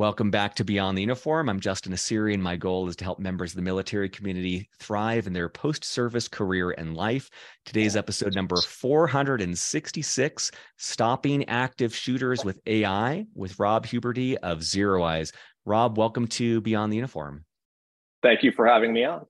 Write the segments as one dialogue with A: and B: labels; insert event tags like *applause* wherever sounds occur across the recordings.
A: Welcome back to Beyond the Uniform. I'm Justin Nassiri, and my goal is to help members of the military community thrive in their post service career and life. Today's episode number 466 Stopping Active Shooters with AI with Rob Huberty of Zero Eyes. Rob, welcome to Beyond the Uniform.
B: Thank you for having me on.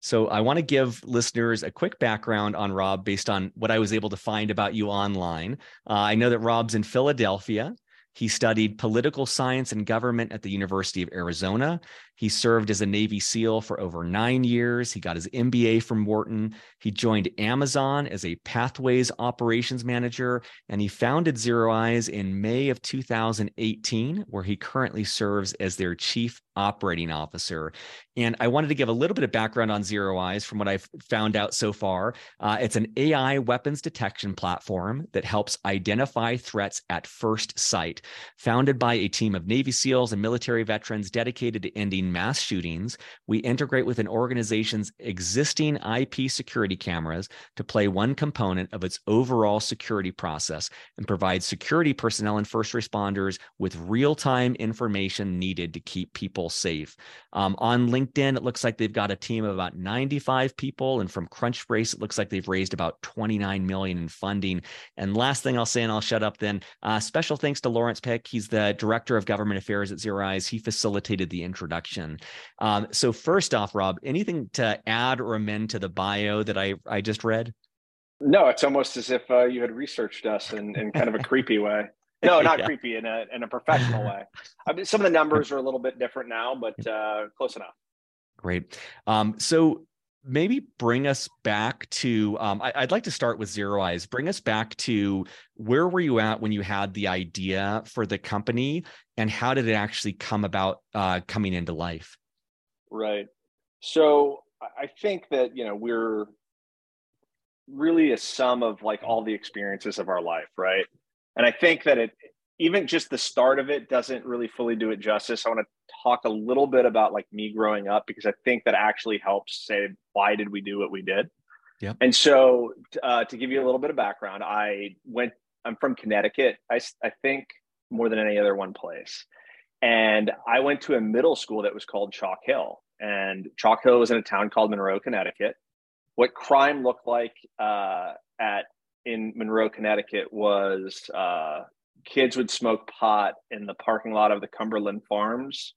A: So, I want to give listeners a quick background on Rob based on what I was able to find about you online. Uh, I know that Rob's in Philadelphia. He studied political science and government at the University of Arizona. He served as a Navy SEAL for over nine years. He got his MBA from Wharton. He joined Amazon as a Pathways operations manager, and he founded Zero Eyes in May of 2018, where he currently serves as their chief operating officer. And I wanted to give a little bit of background on Zero Eyes from what I've found out so far. Uh, it's an AI weapons detection platform that helps identify threats at first sight. Founded by a team of Navy SEALs and military veterans dedicated to ending mass shootings, we integrate with an organization's existing IP security cameras to play one component of its overall security process and provide security personnel and first responders with real time information needed to keep people safe. Um, on LinkedIn, it looks like they've got a team of about 95 people. And from Crunchbase, it looks like they've raised about 29 million in funding. And last thing I'll say, and I'll shut up then, uh, special thanks to Lawrence Pick. He's the director of government affairs at Zero Eyes. He facilitated the introduction. Um, so first off, Rob, anything to add or amend to the bio that I, I just read?
B: No, it's almost as if uh, you had researched us in, in kind of a creepy way. No, *laughs* not yeah. creepy in a in a professional way. I mean, some of the *laughs* numbers are a little bit different now, but uh, close enough.
A: Great. Um, so maybe bring us back to um, I, would like to start with zero eyes bring us back to where were you at when you had the idea for the company and how did it actually come about uh, coming into life
B: right so i think that you know we're really a sum of like all the experiences of our life right and i think that it even just the start of it doesn't really fully do it justice. I want to talk a little bit about like me growing up because I think that actually helps say why did we do what we did.
A: Yeah.
B: And so uh, to give you a little bit of background, I went. I'm from Connecticut. I I think more than any other one place, and I went to a middle school that was called Chalk Hill, and Chalk Hill was in a town called Monroe, Connecticut. What crime looked like uh, at in Monroe, Connecticut was uh, kids would smoke pot in the parking lot of the Cumberland Farms.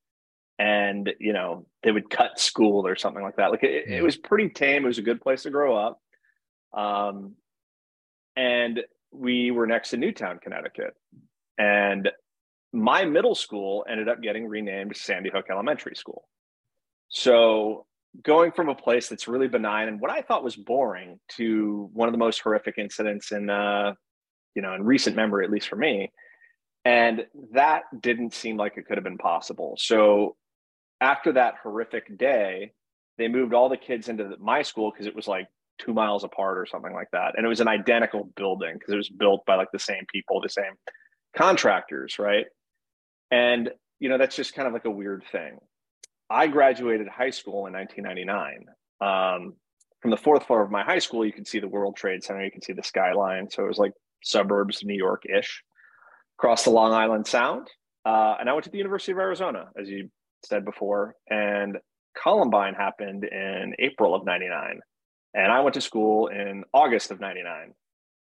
B: And you know they would cut school or something like that. Like it, it, was pretty tame. It was a good place to grow up. Um, and we were next to newtown connecticut. And my middle school ended up getting renamed sandy hook elementary school. So going from a place that's really benign and what i thought was boring to one of the most horrific incidents in uh, you know, in recent memory, at least for me. And that didn't seem like it could have been possible. So after that horrific day, they moved all the kids into the, my school because it was like two miles apart or something like that. And it was an identical building because it was built by like the same people, the same contractors, right? And, you know, that's just kind of like a weird thing. I graduated high school in 1999. Um, from the fourth floor of my high school, you can see the World Trade Center, you can see the skyline. So it was like suburbs of New York ish, across the Long Island Sound. Uh, and I went to the University of Arizona, as you said before. And Columbine happened in April of 99. And I went to school in August of 99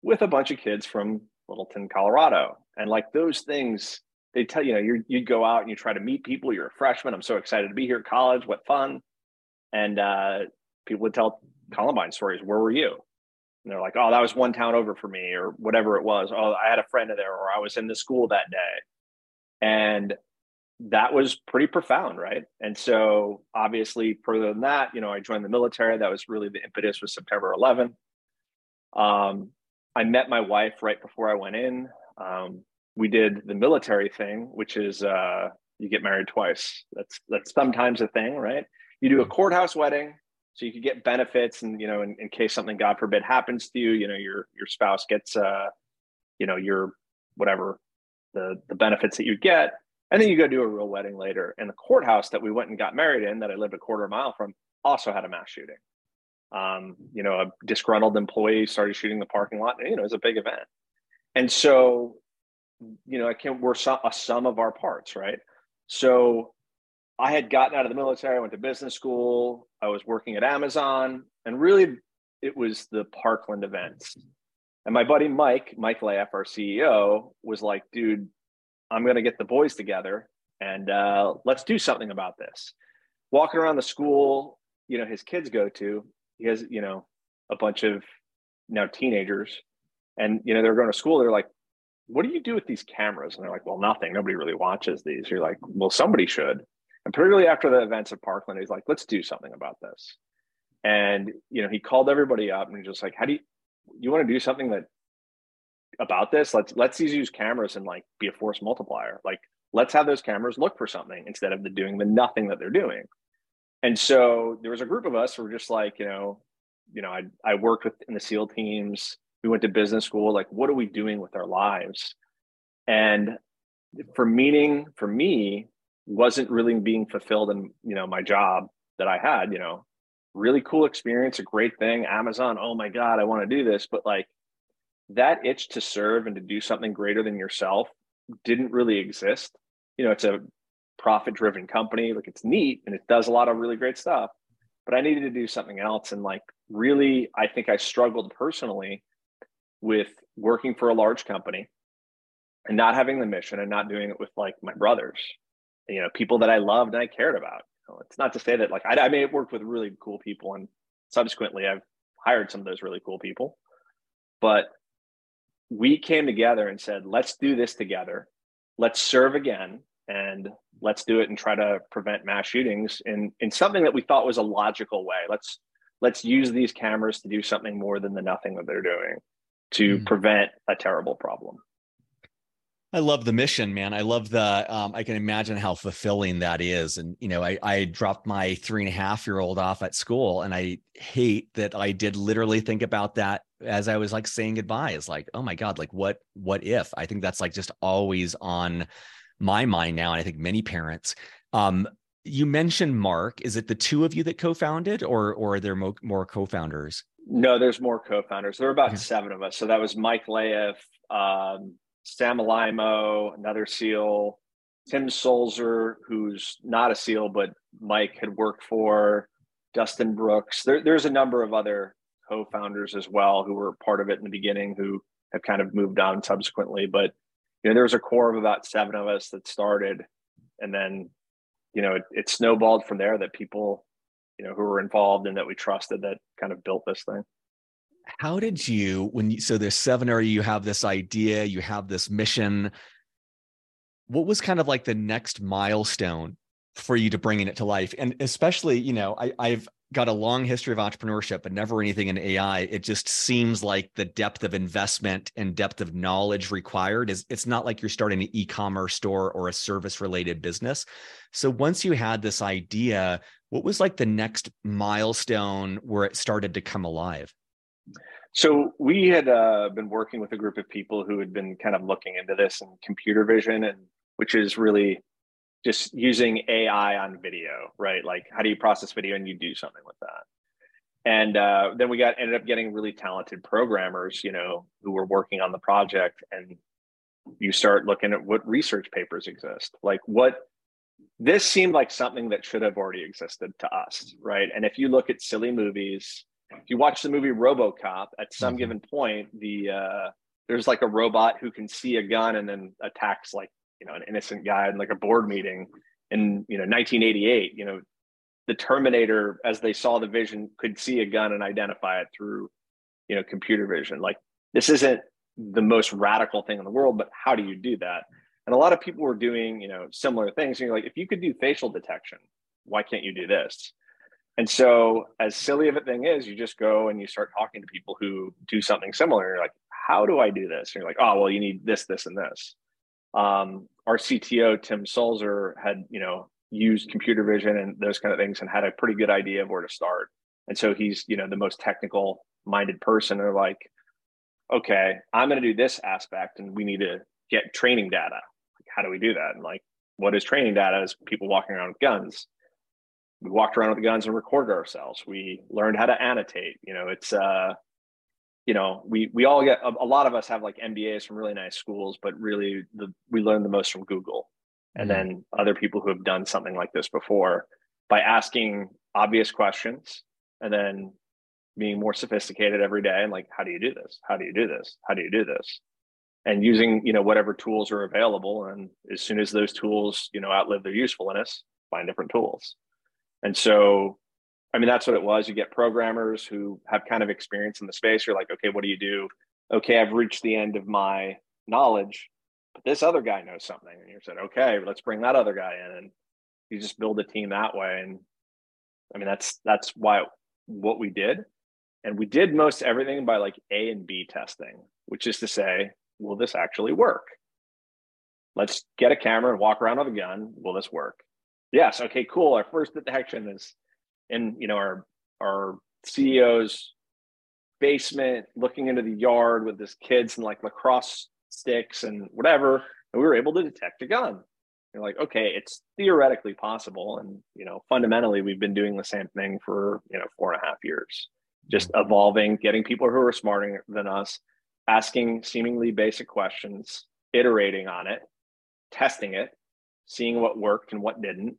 B: with a bunch of kids from Littleton, Colorado. And like those things, they tell you know, you you'd go out and you try to meet people. You're a freshman. I'm so excited to be here at college. What fun. And uh, people would tell Columbine stories. Where were you? and they're like, oh, that was one town over for me, or whatever it was. Oh, I had a friend there, or I was in the school that day. And that was pretty profound, right? And so, obviously, further than that, you know, I joined the military. That was really the impetus was September 11th. Um, I met my wife right before I went in. Um, we did the military thing, which is uh, you get married twice. That's that's sometimes a thing, right? You do a courthouse wedding, so you could get benefits and you know in, in, case something god forbid happens to you you know your your spouse gets uh you know your whatever the the benefits that you get. And then you go do a real wedding later. And the courthouse that we went and got married in that i lived a quarter mile from also had a mass shooting. Um, you know a disgruntled employee started shooting the parking lot. And, you know it was a big event. And so you know i can't we're a sum of our parts right So I had gotten out of the military, I went to business school, I was working at Amazon, and really it was the Parkland events. And my buddy Mike, Mike Lahiff, our CEO, was like, dude, I'm going to get the boys together and uh, let's do something about this. Walking around the school, you know, his kids go to, he has, you know, a bunch of now teenagers and, you know, they're going to school. They're like, what do you do with these cameras? And they're like, well, nothing. Nobody really watches these. You're like, well, somebody should. And particularly after the events at Parkland, he's like, let's do something about this. And, you know, he called everybody up and he's just like, how do you, you want to do something that about this? Let's, let's use cameras and like be a force multiplier. Like, let's have those cameras look for something instead of the doing the nothing that they're doing. And so there was a group of us who were just like, you know, you know, I, I worked with in the SEAL teams we went to business school like what are we doing with our lives? And for meaning for me wasn't really being fulfilled in you know my job that i had you know. Really cool experience a great thing amazon oh my god i want to do this. But like that itch to serve and to do something greater than yourself didn't really exist. You know it's a profit driven company like it's neat and it does a lot of really great stuff but i needed to do something else. And like really i think i struggled personally with working for a large company and not having the mission and not doing it with like my brothers, you know, people that I loved and I cared about. It's not to say that like I, I may have worked with really cool people and subsequently I've hired some of those really cool people, but we came together and said, let's do this together. Let's serve again and let's do it and try to prevent mass shootings in, in something that we thought was a logical way. Let's let's use these cameras to do something more than the nothing that they're doing to mm. prevent a terrible problem.
A: I love the mission, man. I love the. Um, I can imagine how fulfilling that is. And you know, I I dropped my three and a half year old off at school, and I hate that I did literally think about that as I was like saying goodbye. It's like, oh my god, like what what if? I think that's like just always on my mind now, and I think many parents. Um, you mentioned Mark. Is it the two of you that co-founded, or or are there mo- more co-founders?
B: No, there's more co-founders. There were about okay. seven of us. So that was Mike Lahiff, um, Sam Alaimo, another SEAL, Tim Sulzer, who's not a SEAL, but Mike had worked for, Dustin Brooks. There, there's a number of other co-founders as well who were part of it in the beginning who have kind of moved on subsequently. But you know, there was a core of about seven of us that started, and then you know, it, it snowballed from there that people you know who were involved and that we trusted that kind of built this thing.
A: How did you when you so there's seven or you have this idea you have this mission. What was kind of like the next milestone for you to bringing it to life? And especially you know I, i've got a long history of entrepreneurship but never anything in ai it just seems like the depth of investment and depth of knowledge required is it's not like you're starting an e-commerce store or a service related business. So once you had this idea what was like the next milestone where it started to come alive?
B: So we had uh, been working with a group of people who had been kind of looking into this and computer vision and which is really just using ai on video right? Like how do you process video and you do something with that? And uh, then we got ended up getting really talented programmers you know who were working on the project and you start looking at what research papers exist. Like what this seemed like something that should have already existed to us, right? And if you look at silly movies, if you watch the movie RoboCop, at some mm-hmm. given point, the uh, there's like a robot who can see a gun and then attacks like you know an innocent guy in like a board meeting in you know 1988. You know, the Terminator, as they saw the vision, could see a gun and identify it through you know computer vision. Like this isn't the most radical thing in the world, but how do you do that? And a lot of people were doing, you know, similar things. And you're like, if you could do facial detection, why can't you do this? And so, as silly of a thing is, you just go and you start talking to people who do something similar. And You're like, how do I do this? And you're like, oh, well, you need this, this, and this. Um, our CTO, Tim Sulzer, had, you know, used computer vision and those kind of things and had a pretty good idea of where to start. And so he's, you know, the most technical minded person. They're like, okay, I'm going to do this aspect and we need to get training data how do we do that? And like, what is training data? Is people walking around with guns. We walked around with guns and recorded ourselves. We learned how to annotate. You know, it's uh, you know, we we all get a, a lot of us have like MBAs from really nice schools, but really the we learn the most from Google. and mm-hmm. then other people who have done something like this before by asking obvious questions and then being more sophisticated every day and like how do you do this how do you do this how do you do this and using you know whatever tools are available. And as soon as those tools you know outlive their usefulness find different tools. And so i mean that's what it was. You get programmers who have kind of experience in the space. You're like okay what do you do? Okay i've reached the end of my knowledge but this other guy knows something. And you said okay let's bring that other guy in. And you just build a team that way. And i mean that's that's why what we did. And we did most everything by like a and b testing which is to say will this actually work? Let's get a camera and walk around with a gun. Will this work? Yes. Okay cool. Our first detection is in you know our our ceo's basement looking into the yard with his kids and like lacrosse sticks and whatever and we were able to detect a gun. You're like okay it's theoretically possible and you know fundamentally we've been doing the same thing for you know four and a half years. Just mm-hmm. evolving getting people who are smarter than us asking seemingly basic questions iterating on it testing it seeing what worked and what didn't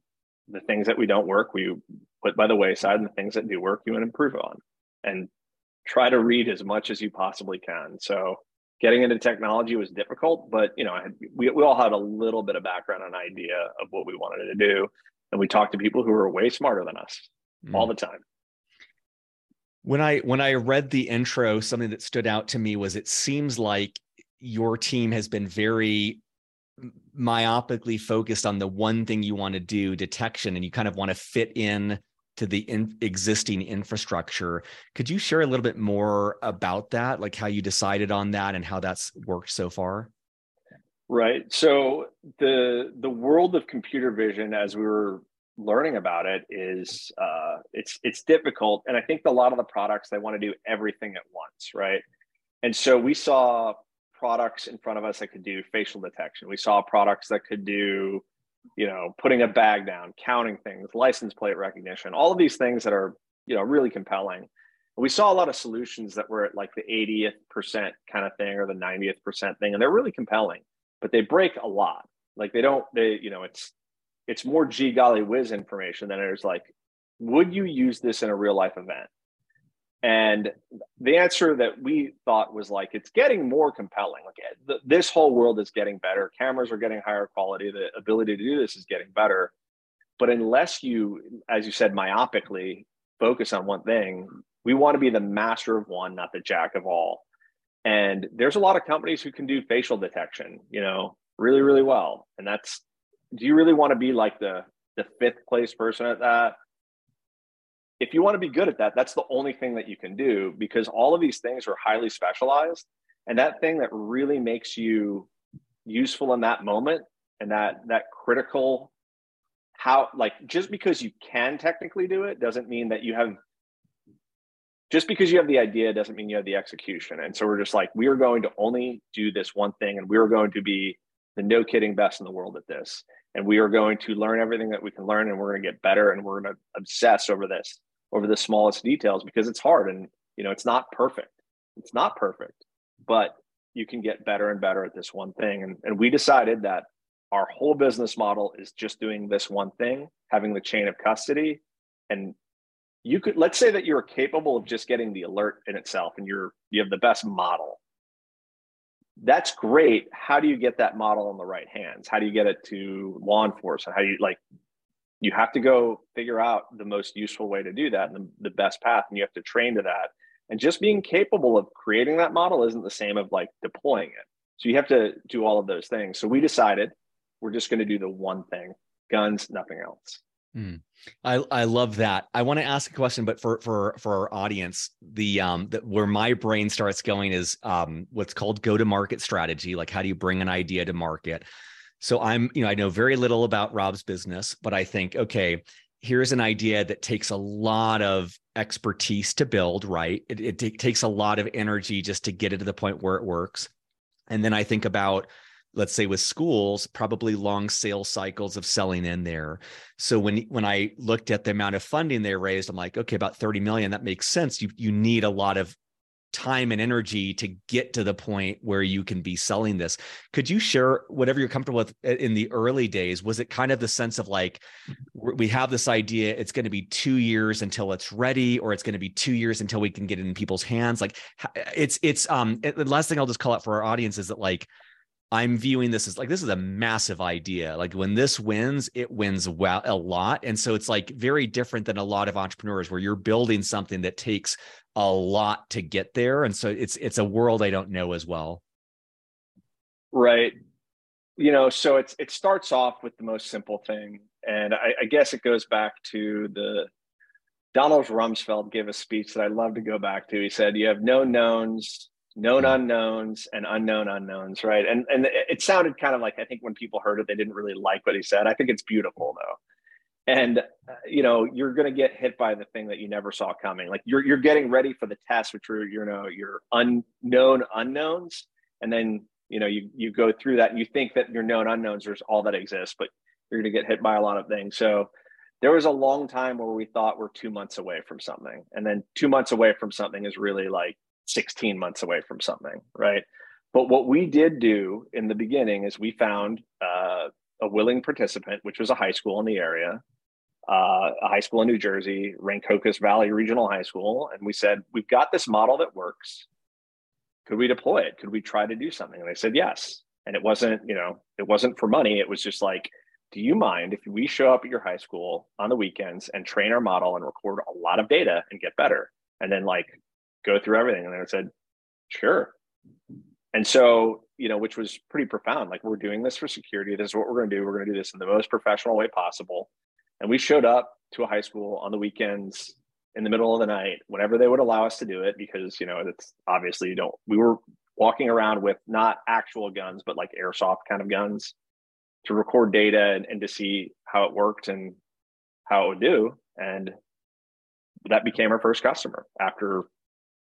B: the things that we don't work we put by the wayside and the things that do work you want to improve on and try to read as much as you possibly can so getting into technology was difficult, but you know, had, we, we all had a little bit of background and idea of what we wanted to do. And we talked to people who were way smarter than us mm. all the time.
A: When I when I read the intro, something that stood out to me was it seems like your team has been very myopically focused on the one thing you want to do, detection, and you kind of want to fit in to the in existing infrastructure. Could you share a little bit more about that, like how you decided on that and how that's worked so far?
B: Right. So the the world of computer vision, as we were learning about it, is uh, it's it's difficult, and I think a lot of the products they want to do everything at once, right? And so we saw products in front of us that could do facial detection. We saw products that could do you know, putting a bag down, counting things, license plate recognition, all of these things that are, you know, really compelling. We saw a lot of solutions that were at like the 80th percent kind of thing or the 90th percent thing, and they're really compelling, but they break a lot. Like they don't, they, you know, it's it's more gee golly whiz information than it is like, would you use this in a real life event? And the answer that we thought was like, it's getting more compelling. Like eh, the, this whole world is getting better. Cameras are getting higher quality. The ability to do this is getting better. But unless you, as you said, myopically focus on one thing, we want to be the master of one, not the jack of all. And there's a lot of companies who can do facial detection, you know, really, really well. And that's, do you really want to be like the the fifth place person at that? if you want to be good at that, that's the only thing that you can do because all of these things are highly specialized. And that thing that really makes you useful in that moment and that that critical how like just because you can technically do it doesn't mean that you have just because you have the idea doesn't mean you have the execution. And so we're just like, we are going to only do this one thing and we are going to be the no kidding best in the world at this. And we are going to learn everything that we can learn and we're going to get better and we're going to obsess over this over the smallest details because it's hard and you know it's not perfect. It's not perfect but you can get better and better at this one thing and, and we decided that our whole business model is just doing this one thing having the chain of custody and you could let's say that you're capable of just getting the alert in itself and you're you have the best model that's great. How do you get that model in the right hands? How do you get it to law enforcement? How do you like you have to go figure out the most useful way to do that and the, the best path and you have to train to that. And just being capable of creating that model isn't the same of like deploying it. So you have to do all of those things. So we decided we're just going to do the one thing guns nothing else
A: mm. I, I love that. I want to ask a question, but for for for our audience, the um where my brain starts going is um what's called go to market strategy. Like how do you bring an idea to market? So I'm, you know, I know very little about Rob's business, but I think, okay, here's an idea that takes a lot of expertise to build, right? It, it t- takes a lot of energy just to get it to the point where it works. And then I think about, let's say with schools, probably long sales cycles of selling in there. So when when I looked at the amount of funding they raised, I'm like, okay, about 30 million, that makes sense. You you need a lot of time and energy to get to the point where you can be selling this. Could you share whatever you're comfortable with eh, in the early days? Was it kind of the sense of like, we have this idea, it's going to be two years until it's ready, or it's going to be two years until we can get it in people's hands? Like, eh, it's, it's, um, eh, the last thing I'll just call out for our audience is that like, I'm viewing this as like this is a massive idea. Like when this wins, it wins well a lot. And so it's like very different than a lot of entrepreneurs where you're building something that takes a lot to get there. And so it's it's a world I don't know as well.
B: Right. You know, so it's it starts off with the most simple thing. And I, I guess it goes back to the Donald Rumsfeld gave a speech that I love to go back to. He said, You have no knowns, known unknowns and unknown unknowns right? And and it sounded kind of like i think when people heard it they didn't really like what he said. I think it's beautiful though. And uh, you know you're going to get hit by the thing that you never saw coming. Like you're you're getting ready for the test which are you know your unknown unknowns. And then you know you you go through that and you think that your known unknowns are all that exists but you're going to get hit by a lot of things. So there was a long time where we thought we're two months away from something. And then two months away from something is really like 16 months away from something, right? But what we did do in the beginning is we found uh, a willing participant, which was a high school in the area, uh, a high school in New Jersey, Rancocas Valley Regional High School. And we said, We've got this model that works. Could we deploy it? Could we try to do something? And they said, Yes. And it wasn't, you know, it wasn't for money. It was just like, do you mind if we show up at your high school on the weekends and train our model and record a lot of data and get better? And then like go through everything. And I said, sure. And so, you know, which was pretty profound. Like, we're doing this for security. This is what we're going to do. We're going to do this in the most professional way possible. And we showed up to a high school on the weekends in the middle of the night, whenever they would allow us to do it, because, you know, it's obviously you don't, we were walking around with not actual guns, but like airsoft kind of guns to record data and, and to see how it worked and how it would do. And that became our first customer after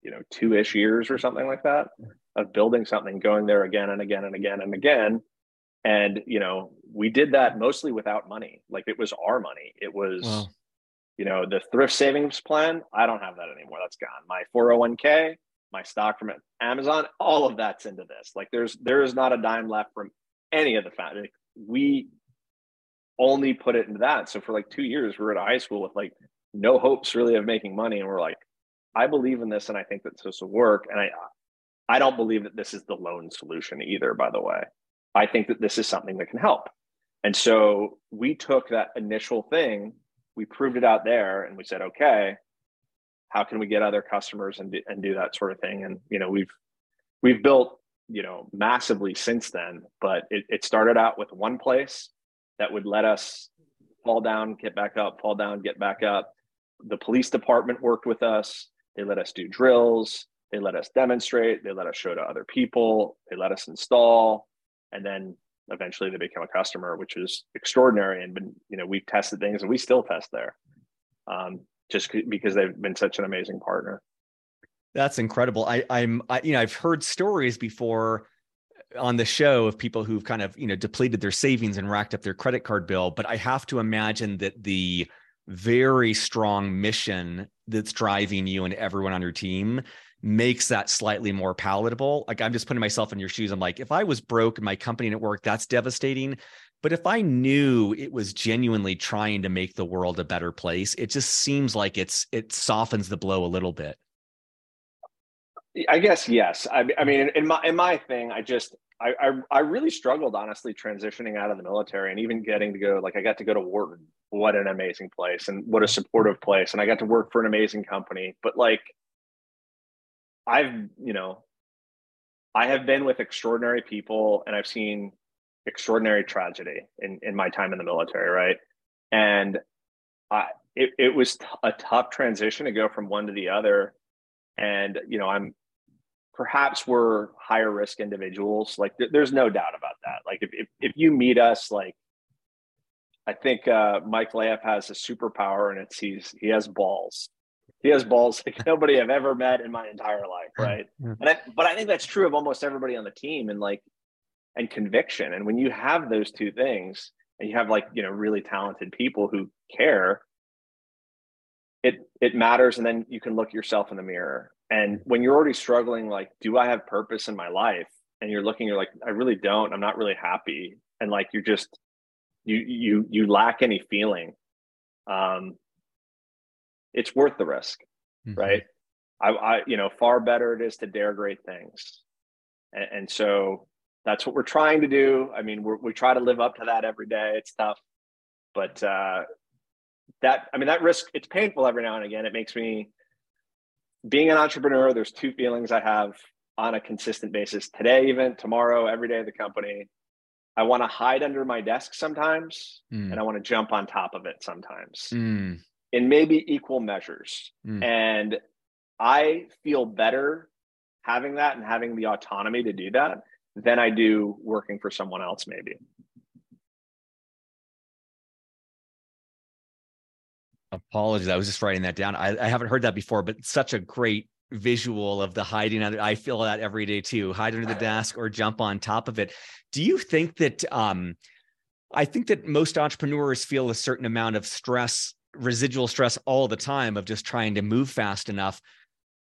B: you know two-ish years or something like that of building something going there again and again and again and again. And you know we did that mostly without money. Like it was our money. It was wow. you know the thrift savings plan. I don't have that anymore. That's gone. My 401k my stock from amazon all of that's into this. Like there's there is not a dime left from any of the family like, we only put it into that. So for like two years we were at high school with like no hopes really of making money. And we're like I believe in this and I think that this will work. And I I don't believe that this is the lone solution either, by the way. I think that this is something that can help. And so we took that initial thing, we proved it out there, and we said, okay, how can we get other customers and do, and do that sort of thing? And you know, we've we've built you know massively since then, but it, it started out with one place that would let us fall down, get back up, fall down, get back up. The police department worked with us. They let us do drills. They let us demonstrate. They let us show to other people. They let us install. And then eventually they became a customer, which is extraordinary. And been, you know, we've tested things and we still test there um, just because they've been such an amazing partner.
A: That's incredible. I, I'm, I, you know, I've heard stories before on the show of people who've kind of, you know, depleted their savings and racked up their credit card bill. But I have to imagine that the very strong mission that's driving you and everyone on your team makes that slightly more palatable. Like I'm just putting myself in your shoes. I'm like, if I was broke and my company didn't work, that's devastating. But if I knew it was genuinely trying to make the world a better place, it just seems like it's it softens the blow a little bit.
B: I guess yes. I, I mean, in my in my thing, I just I, I, I really struggled honestly transitioning out of the military and even getting to go like I got to go to Wharton. What an amazing place and what a supportive place. And I got to work for an amazing company. But like I've, you know, I have been with extraordinary people and I've seen extraordinary tragedy in, in my time in the military, right? And I it, it was t- a tough transition to go from one to the other. And you know, I'm perhaps we're higher risk individuals. Like th- there's no doubt about that. Like if, if, if you meet us, like I think uh, Mike Lahiff has a superpower and it's he's he has balls. He has balls like *laughs* nobody I've ever met in my entire life, right? And I, but I think that's true of almost everybody on the team and like and conviction. And when you have those two things and you have like, you know, really talented people who care, it it matters and then you can look yourself in the mirror And when you're already struggling, like, do I have purpose in my life? And you're looking, you're like, I really don't. I'm not really happy. And like, you're just, you you you lack any feeling. Um, it's worth the risk, mm-hmm. right? I, I, you know, far better it is to dare great things, and, and so that's what we're trying to do. I mean, we we try to live up to that every day. It's tough, but uh, that I mean, that risk it's painful every now and again. It makes me being an entrepreneur. There's two feelings I have on a consistent basis today, even tomorrow, every day of the company. I want to hide under my desk sometimes, mm. and I want to jump on top of it sometimes. Mm in maybe equal measures. Mm. And I feel better having that and having the autonomy to do that than I do working for someone else, maybe.
A: Apologies. I was just writing that down. I, I haven't heard that before, but such a great visual of the hiding under I feel that every day too. Hide under the desk or jump on top of it. Do you think that um I think that most entrepreneurs feel a certain amount of stress residual stress all the time of just trying to move fast enough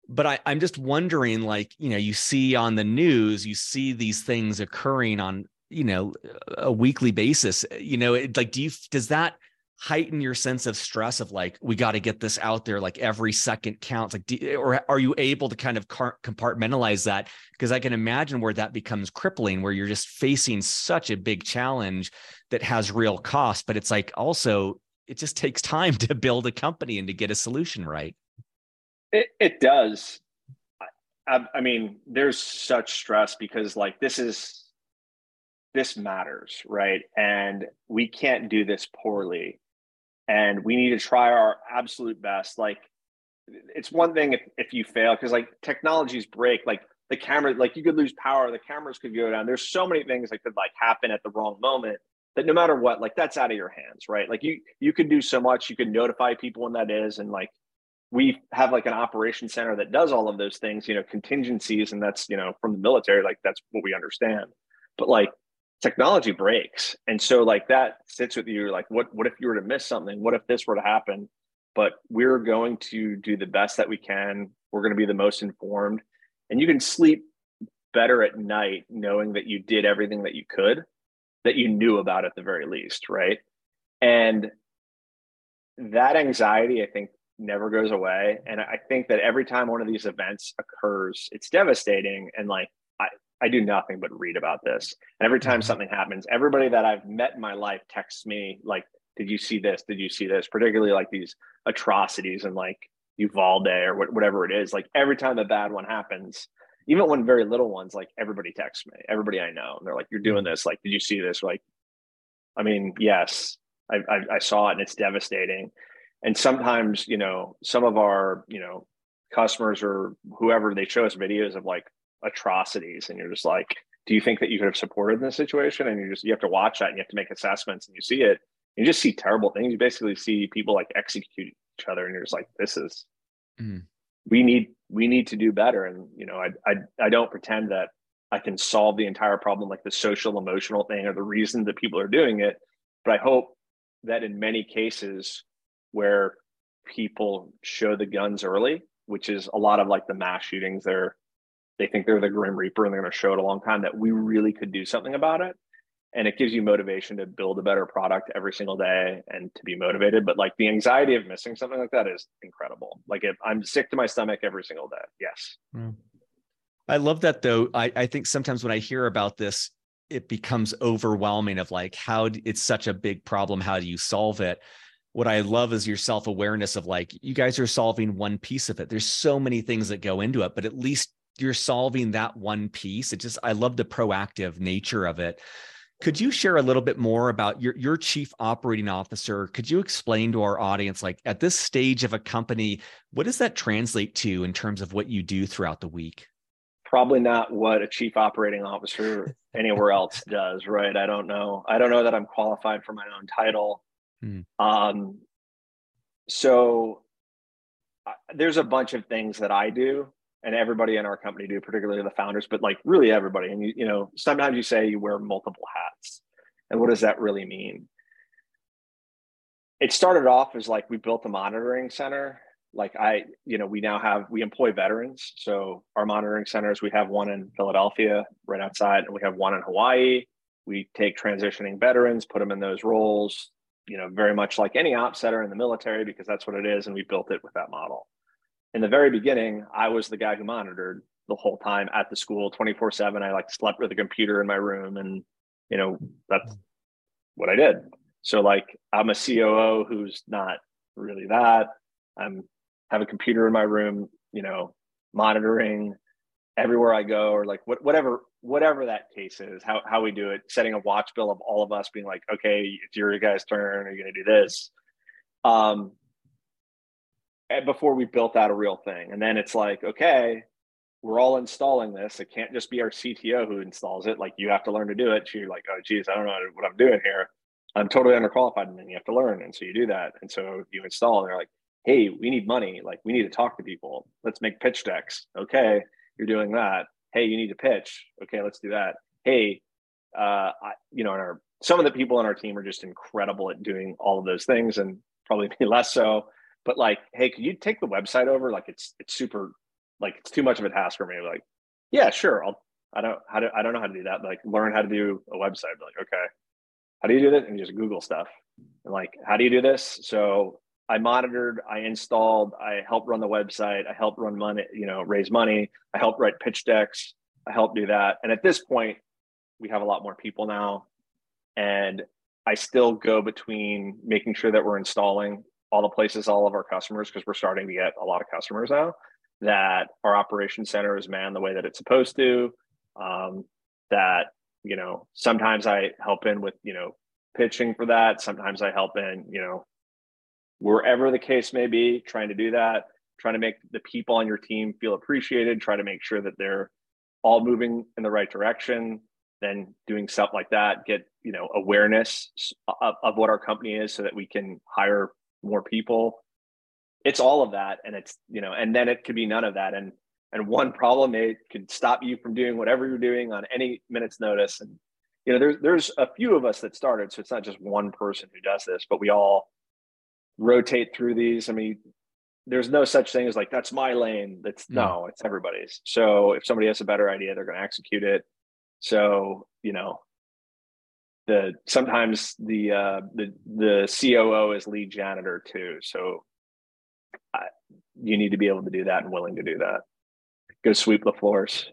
A: but I, i'm just wondering like you know you see on the news you see these things occurring on you know a weekly basis you know it, like do you does that heighten your sense of stress of like we got to get this out there like every second counts like do, or are you able to kind of compartmentalize that because i can imagine where that becomes crippling where you're just facing such a big challenge that has real cost but it's like also it just takes time *laughs* to build a company and to get a solution right.
B: It, it does. I, I mean, there's such stress because like this is this matters, right? And we can't do this poorly. And we need to try our absolute best. Like it's one thing if, if you fail, because like technologies break, like the camera, like you could lose power, the cameras could go down. There's so many things that could like happen at the wrong moment that no matter what, like that's out of your hands, right? Like you you can do so much. You can notify people when that is, and like we have like an operation center that does all of those things, you know, contingencies, and that's you know from the military, like that's what we understand. But like technology breaks, and so like that sits with you. Like, what what if you were to miss something? What if this were to happen? But we're going to do the best that we can. We're going to be the most informed, and you can sleep better at night knowing that you did everything that you could that you knew about at the very least, right? And that anxiety, I think, never goes away. And I think that every time one of these events occurs, it's devastating. And like, I, do nothing but read about this. And every time mm-hmm. something happens, everybody that I've met in my life texts me, like, did you see this? Did you see this? Particularly like these atrocities and like Uvalde or whatever it is. Like every time a bad one happens, even when very little ones, like everybody texts me, everybody I know, and they're like, "You're doing this. Like, did you see this?" Like, I mean, yes, I, I, I saw it, and it's devastating. And sometimes, you know, some of our, you know, customers or whoever they show us videos of like atrocities, and you're just like, "Do you think that you could have supported in this situation?" And you just you have to watch that, and you have to make assessments, and you see it, you just see terrible things. You basically see people like execute each other, and you're just like, "This is." Mm we need we need to do better and you know I, I i don't pretend that i can solve the entire problem like the social emotional thing or the reason that people are doing it but i hope that in many cases where people show the guns early which is a lot of like the mass shootings they're they think they're the grim reaper and they're going to show it a long time that we really could do something about it. And it gives you motivation to build a better product every single day and to be motivated. But like the anxiety of missing something like that is incredible. Like if i'm sick to my stomach every single day yes. Mm.
A: i love that though. I, I think sometimes when i hear about this it becomes overwhelming of like how it's such a big problem. How do you solve it? What i love is your self-awareness of like you guys are solving one piece of it. There's so many things that go into it but at least you're solving that one piece it just i love the proactive nature of it could you share a little bit more about your, your chief operating officer? Could you explain to our audience, like at this stage of a company, what does that translate to in terms of what you do throughout the week?
B: Probably not what a chief operating officer *laughs* anywhere else does, right? I don't know. I don't know that I'm qualified for my own title. Hmm. Um, so uh, there's a bunch of things that I do and everybody in our company do, particularly the founders, but like really everybody. And you, you know, sometimes you say you wear multiple hats. And what does that really mean? It started off as like we built a monitoring center like I, you know, we now have we employ veterans. So our monitoring centers, we have one in Philadelphia, right outside, and we have one in Hawaii. We take transitioning veterans, put them in those roles, you know, very much like any op center in the military, because that's what it is, and we built it with that model. In the very beginning, I was the guy who monitored the whole time at the school, twenty four seven. I like slept with a computer in my room, and you know, that's what I did. So like, I'm a COO who's not really that. I'm have a computer in my room, you know, monitoring everywhere I go or like what, whatever whatever that case is, how how we do it, setting a watch bill of all of us being like, okay, it's your guys' turn, are you gonna do this? Um before we built out a real thing. And then it's like, okay, we're all installing this. It can't just be our CTO who installs it. Like you have to learn to do it. So you're like, oh geez, I don't know what I'm doing here. I'm totally underqualified. And then you have to learn. And so you do that. And so you install and they're like, hey, we need money. Like we need to talk to people. Let's make pitch decks. Okay, you're doing that. Hey, you need to pitch. Okay, let's do that. Hey, uh, I, you know, our some of the people on our team are just incredible at doing all of those things, and probably me *laughs* less so. But like, hey, can you take the website over? Like, it's it's super, like it's too much of a task for me. Like, yeah, sure. I'll. I don't how to I don't know how to do that. Like, learn how to do a website. Like, okay, how do you do that? And just Google stuff. And like, how do you do this? So I monitored, I installed, I helped run the website, I helped run money, you know, raise money, I helped write pitch decks, I helped do that. And at this point, we have a lot more people now. And I still go between making sure that we're installing all the places, all of our customers, because we're starting to get a lot of customers now, that our operation center is manned the way that it's supposed to. Um, that, you know, sometimes I help in with, you know, pitching for that. Sometimes I help in, you know, wherever the case may be, trying to do that, trying to make the people on your team feel appreciated, try to make sure that they're all moving in the right direction, then doing stuff like that, get, you know, awareness of, of what our company is so that we can hire more people. It's all of that. And it's, you know, and then it could be none of that. And and one problem it could stop you from doing whatever you're doing on any minute's notice. And you know, there's there's a few of us that started, so it's not just one person who does this, but we all rotate through these. I mean, there's no such thing as like that's my lane. That's mm. no, it's everybody's. So if somebody has a better idea, they're going to execute it. So you know, the sometimes the uh, the the COO is lead janitor too. So I, you need to be able to do that and willing to do that. Go sweep the floors.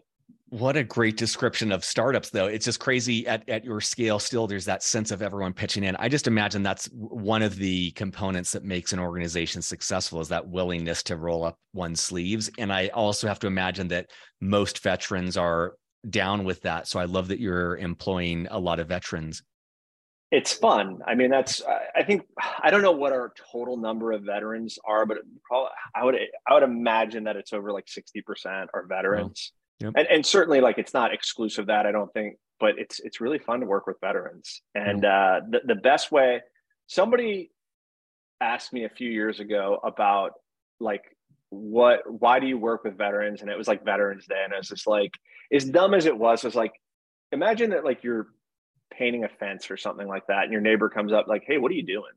A: What a great description of startups, though. It's just crazy at, at your scale. Still, there's that sense of everyone pitching in. I just imagine that's one of the components that makes an organization successful is that willingness to roll up one's sleeves. And I also have to imagine that most veterans are down with that. So I love that you're employing a lot of veterans.
B: It's fun. I mean, that's. I think I don't know what our total number of veterans are, but probably I would I would imagine that it's over like sixty percent are veterans. Yep. And, and certainly like it's not exclusive that I don't think, but it's it's really fun to work with veterans. And uh, the the best way somebody asked me a few years ago about like what why do you work with veterans? And it was like veterans day and it was just like as dumb as it was it was like imagine that like you're painting a fence or something like that and your neighbor comes up like hey what are you doing?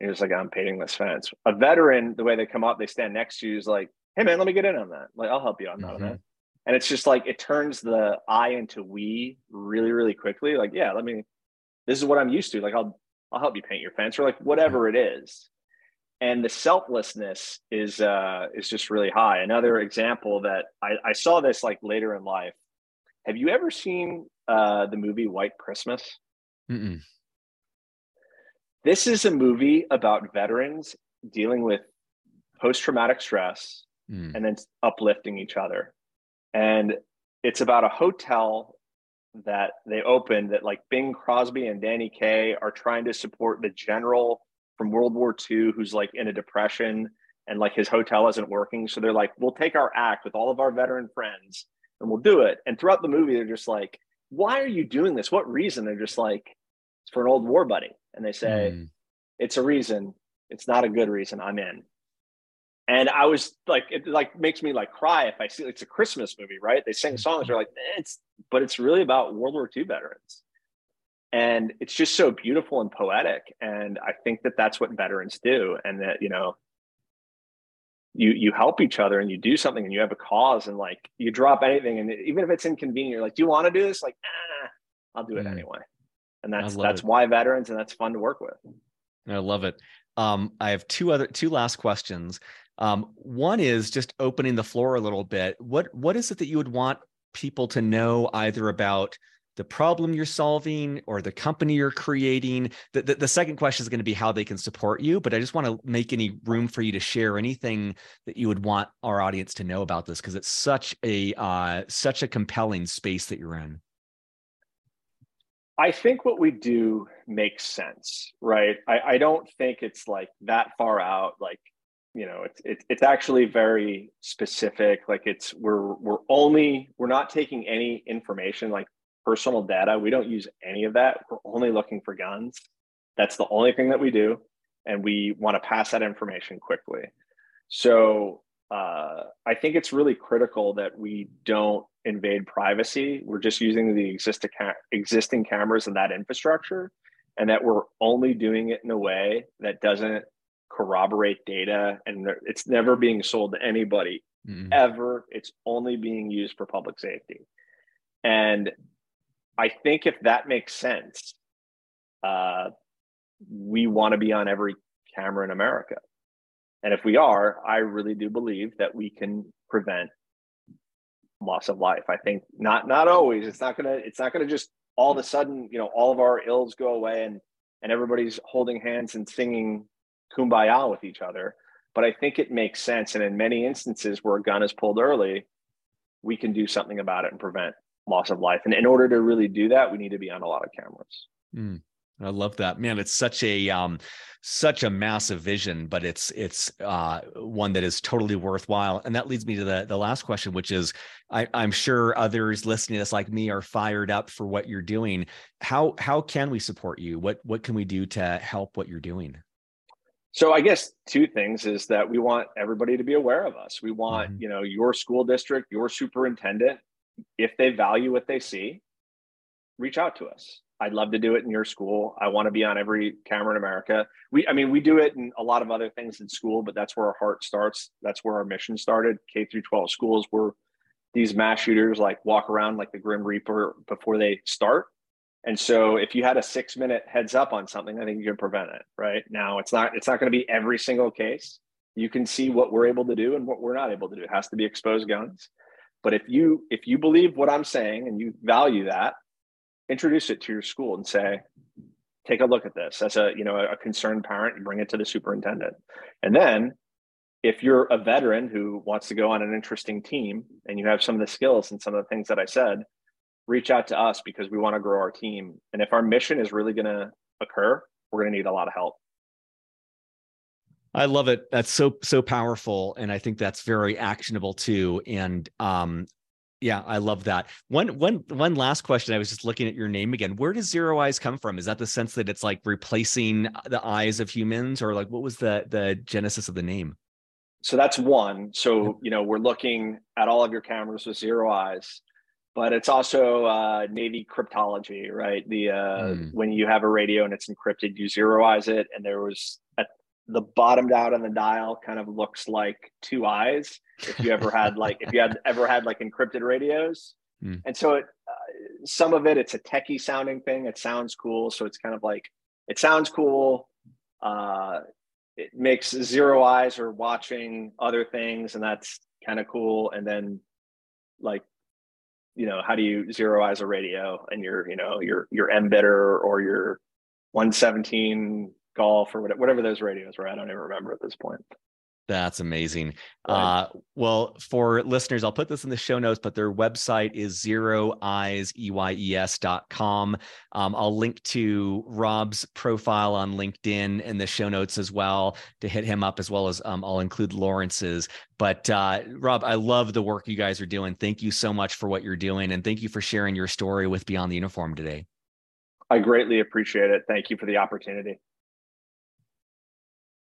B: And you're just like i'm painting this fence. A veteran the way they come up they stand next to you is like hey man let me get in on that. Like i'll help you. On mm-hmm. that and it's just like it turns the I into we really really quickly like yeah let me this is what I'm used to. Like I'll I'll help you paint your fence or like whatever it is and the selflessness is uh is just really high another example that I, I saw this like later in life have you ever seen uh the movie White Christmas Mm-mm. this is a movie about veterans dealing with post-traumatic stress mm. and then uplifting each other and it's about a hotel that they opened that like Bing Crosby and Danny Kaye are trying to support the general from World War II who's like in a depression and like his hotel isn't working. So they're like, we'll take our act with all of our veteran friends and we'll do it. And throughout the movie, they're just like, why are you doing this? What reason? They're just like, it's for an old war buddy. And they say, mm. it's a reason. It's not a good reason. I'm in and I was like, it like makes me like cry if I see it's a Christmas movie, right? They sing songs, they're like, eh, it's but it's really about World War II veterans, and it's just so beautiful and poetic. And I think that that's what veterans do, and that you know, you you help each other and you do something and you have a cause and like you drop anything and even if it's inconvenient, you're like, do you want to do this? Like, ah, I'll do it mm. anyway. And that's that's it. why veterans and that's fun to work with.
A: I love it. Um, I have two other two last questions. Um, one is just opening the floor a little bit. What what is it that you would want people to know either about the problem you're solving or the company you're creating. The, the, the, second question is going to be how they can support you, but I just want to make any room for you to share anything that you would want our audience to know about this because it's such a uh, such a compelling space that you're in.
B: I think what we do makes sense, right? I, I don't think it's like that far out. Like, you know, it's it's it's actually very specific. Like, it's we're we're only we're not taking any information like personal data. We don't use any of that. We're only looking for guns. That's the only thing that we do. And we want to pass that information quickly. So uh, I think it's really critical that we don't invade privacy. We're just using the existing, ca- existing cameras and that infrastructure, and that we're only doing it in a way that doesn't corroborate data and it's never being sold to anybody mm-hmm. ever. It's only being used for public safety. And I think if that makes sense, uh, we want to be on every camera in America. And if we are, I really do believe that we can prevent loss of life. I think not not always. It's not gonna it's not gonna just all of a sudden, you know, all of our ills go away and and everybody's holding hands and singing kumbaya with each other. But I think it makes sense. And in many instances where a gun is pulled early, we can do something about it and prevent loss of life. And in order to really do that, we need to be on a lot of cameras.
A: Mm, I love that, man. It's such a um, such a massive vision, but it's it's uh, one that is totally worthwhile. And that leads me to the the last question, which is, I, I'm sure others listening to this like me are fired up for what you're doing. How how can we support you? What what can we do to help what you're doing?
B: So I guess two things is that we want everybody to be aware of us. We want, mm-hmm. you know, your school district, your superintendent, if they value what they see, reach out to us. I'd love to do it in your school. I want to be on every camera in America. We, I mean, we do it in a lot of other things in school, but that's where our heart starts. That's where our mission started. K through 12 schools where these mass shooters like walk around like the Grim Reaper before they start. And so if you had a six minute heads up on something, I think you can prevent it. Right now, it's not, it's not going to be every single case. You can see what we're able to do and what we're not able to do. It has to be exposed guns. But if you if you believe what I'm saying and you value that, introduce it to your school and say, take a look at this. As a you know a concerned parent, you bring it to the superintendent, and then if you're a veteran who wants to go on an interesting team and you have some of the skills and some of the things that I said, reach out to us because we want to grow our team. And if our mission is really going to occur, we're going to need a lot of help.
A: I love it. That's so so powerful, and I think that's very actionable too. And um, yeah, I love that. One one one last question. I was just looking at your name again. Where does Zero Eyes come from? Is that the sense that it's like replacing the eyes of humans, or like what was the the genesis of the name?
B: So that's one. So you know we're looking at all of your cameras with zero eyes, but it's also uh, Navy cryptology, right? The uh, mm. when you have a radio and it's encrypted, you zeroize it, and there was a the bottomed out on the dial kind of looks like two eyes. If you ever had like if you had *laughs* ever had like encrypted radios, mm. and so it uh, some of it it's a techie sounding thing. It sounds cool, so it's kind of like it sounds cool. Uh, it makes zero eyes or watching other things, and that's kind of cool. And then like you know how do you zeroize a radio and your you know your your MBITR or your 117 golf or whatever, whatever those radios were. I don't even remember at this point.
A: That's amazing. Right. Uh, well, for listeners, I'll put this in the show notes, but their website is Zero Eyes, E-Y-E-S dot com. Um, I'll link to Rob's profile on LinkedIn in the show notes as well to hit him up, as well as um, I'll include Lawrence's. But uh, Rob, I love the work you guys are doing. Thank you so much for what you're doing. And thank you for sharing your story with Beyond the Uniform today.
B: I greatly appreciate it. Thank you for the opportunity.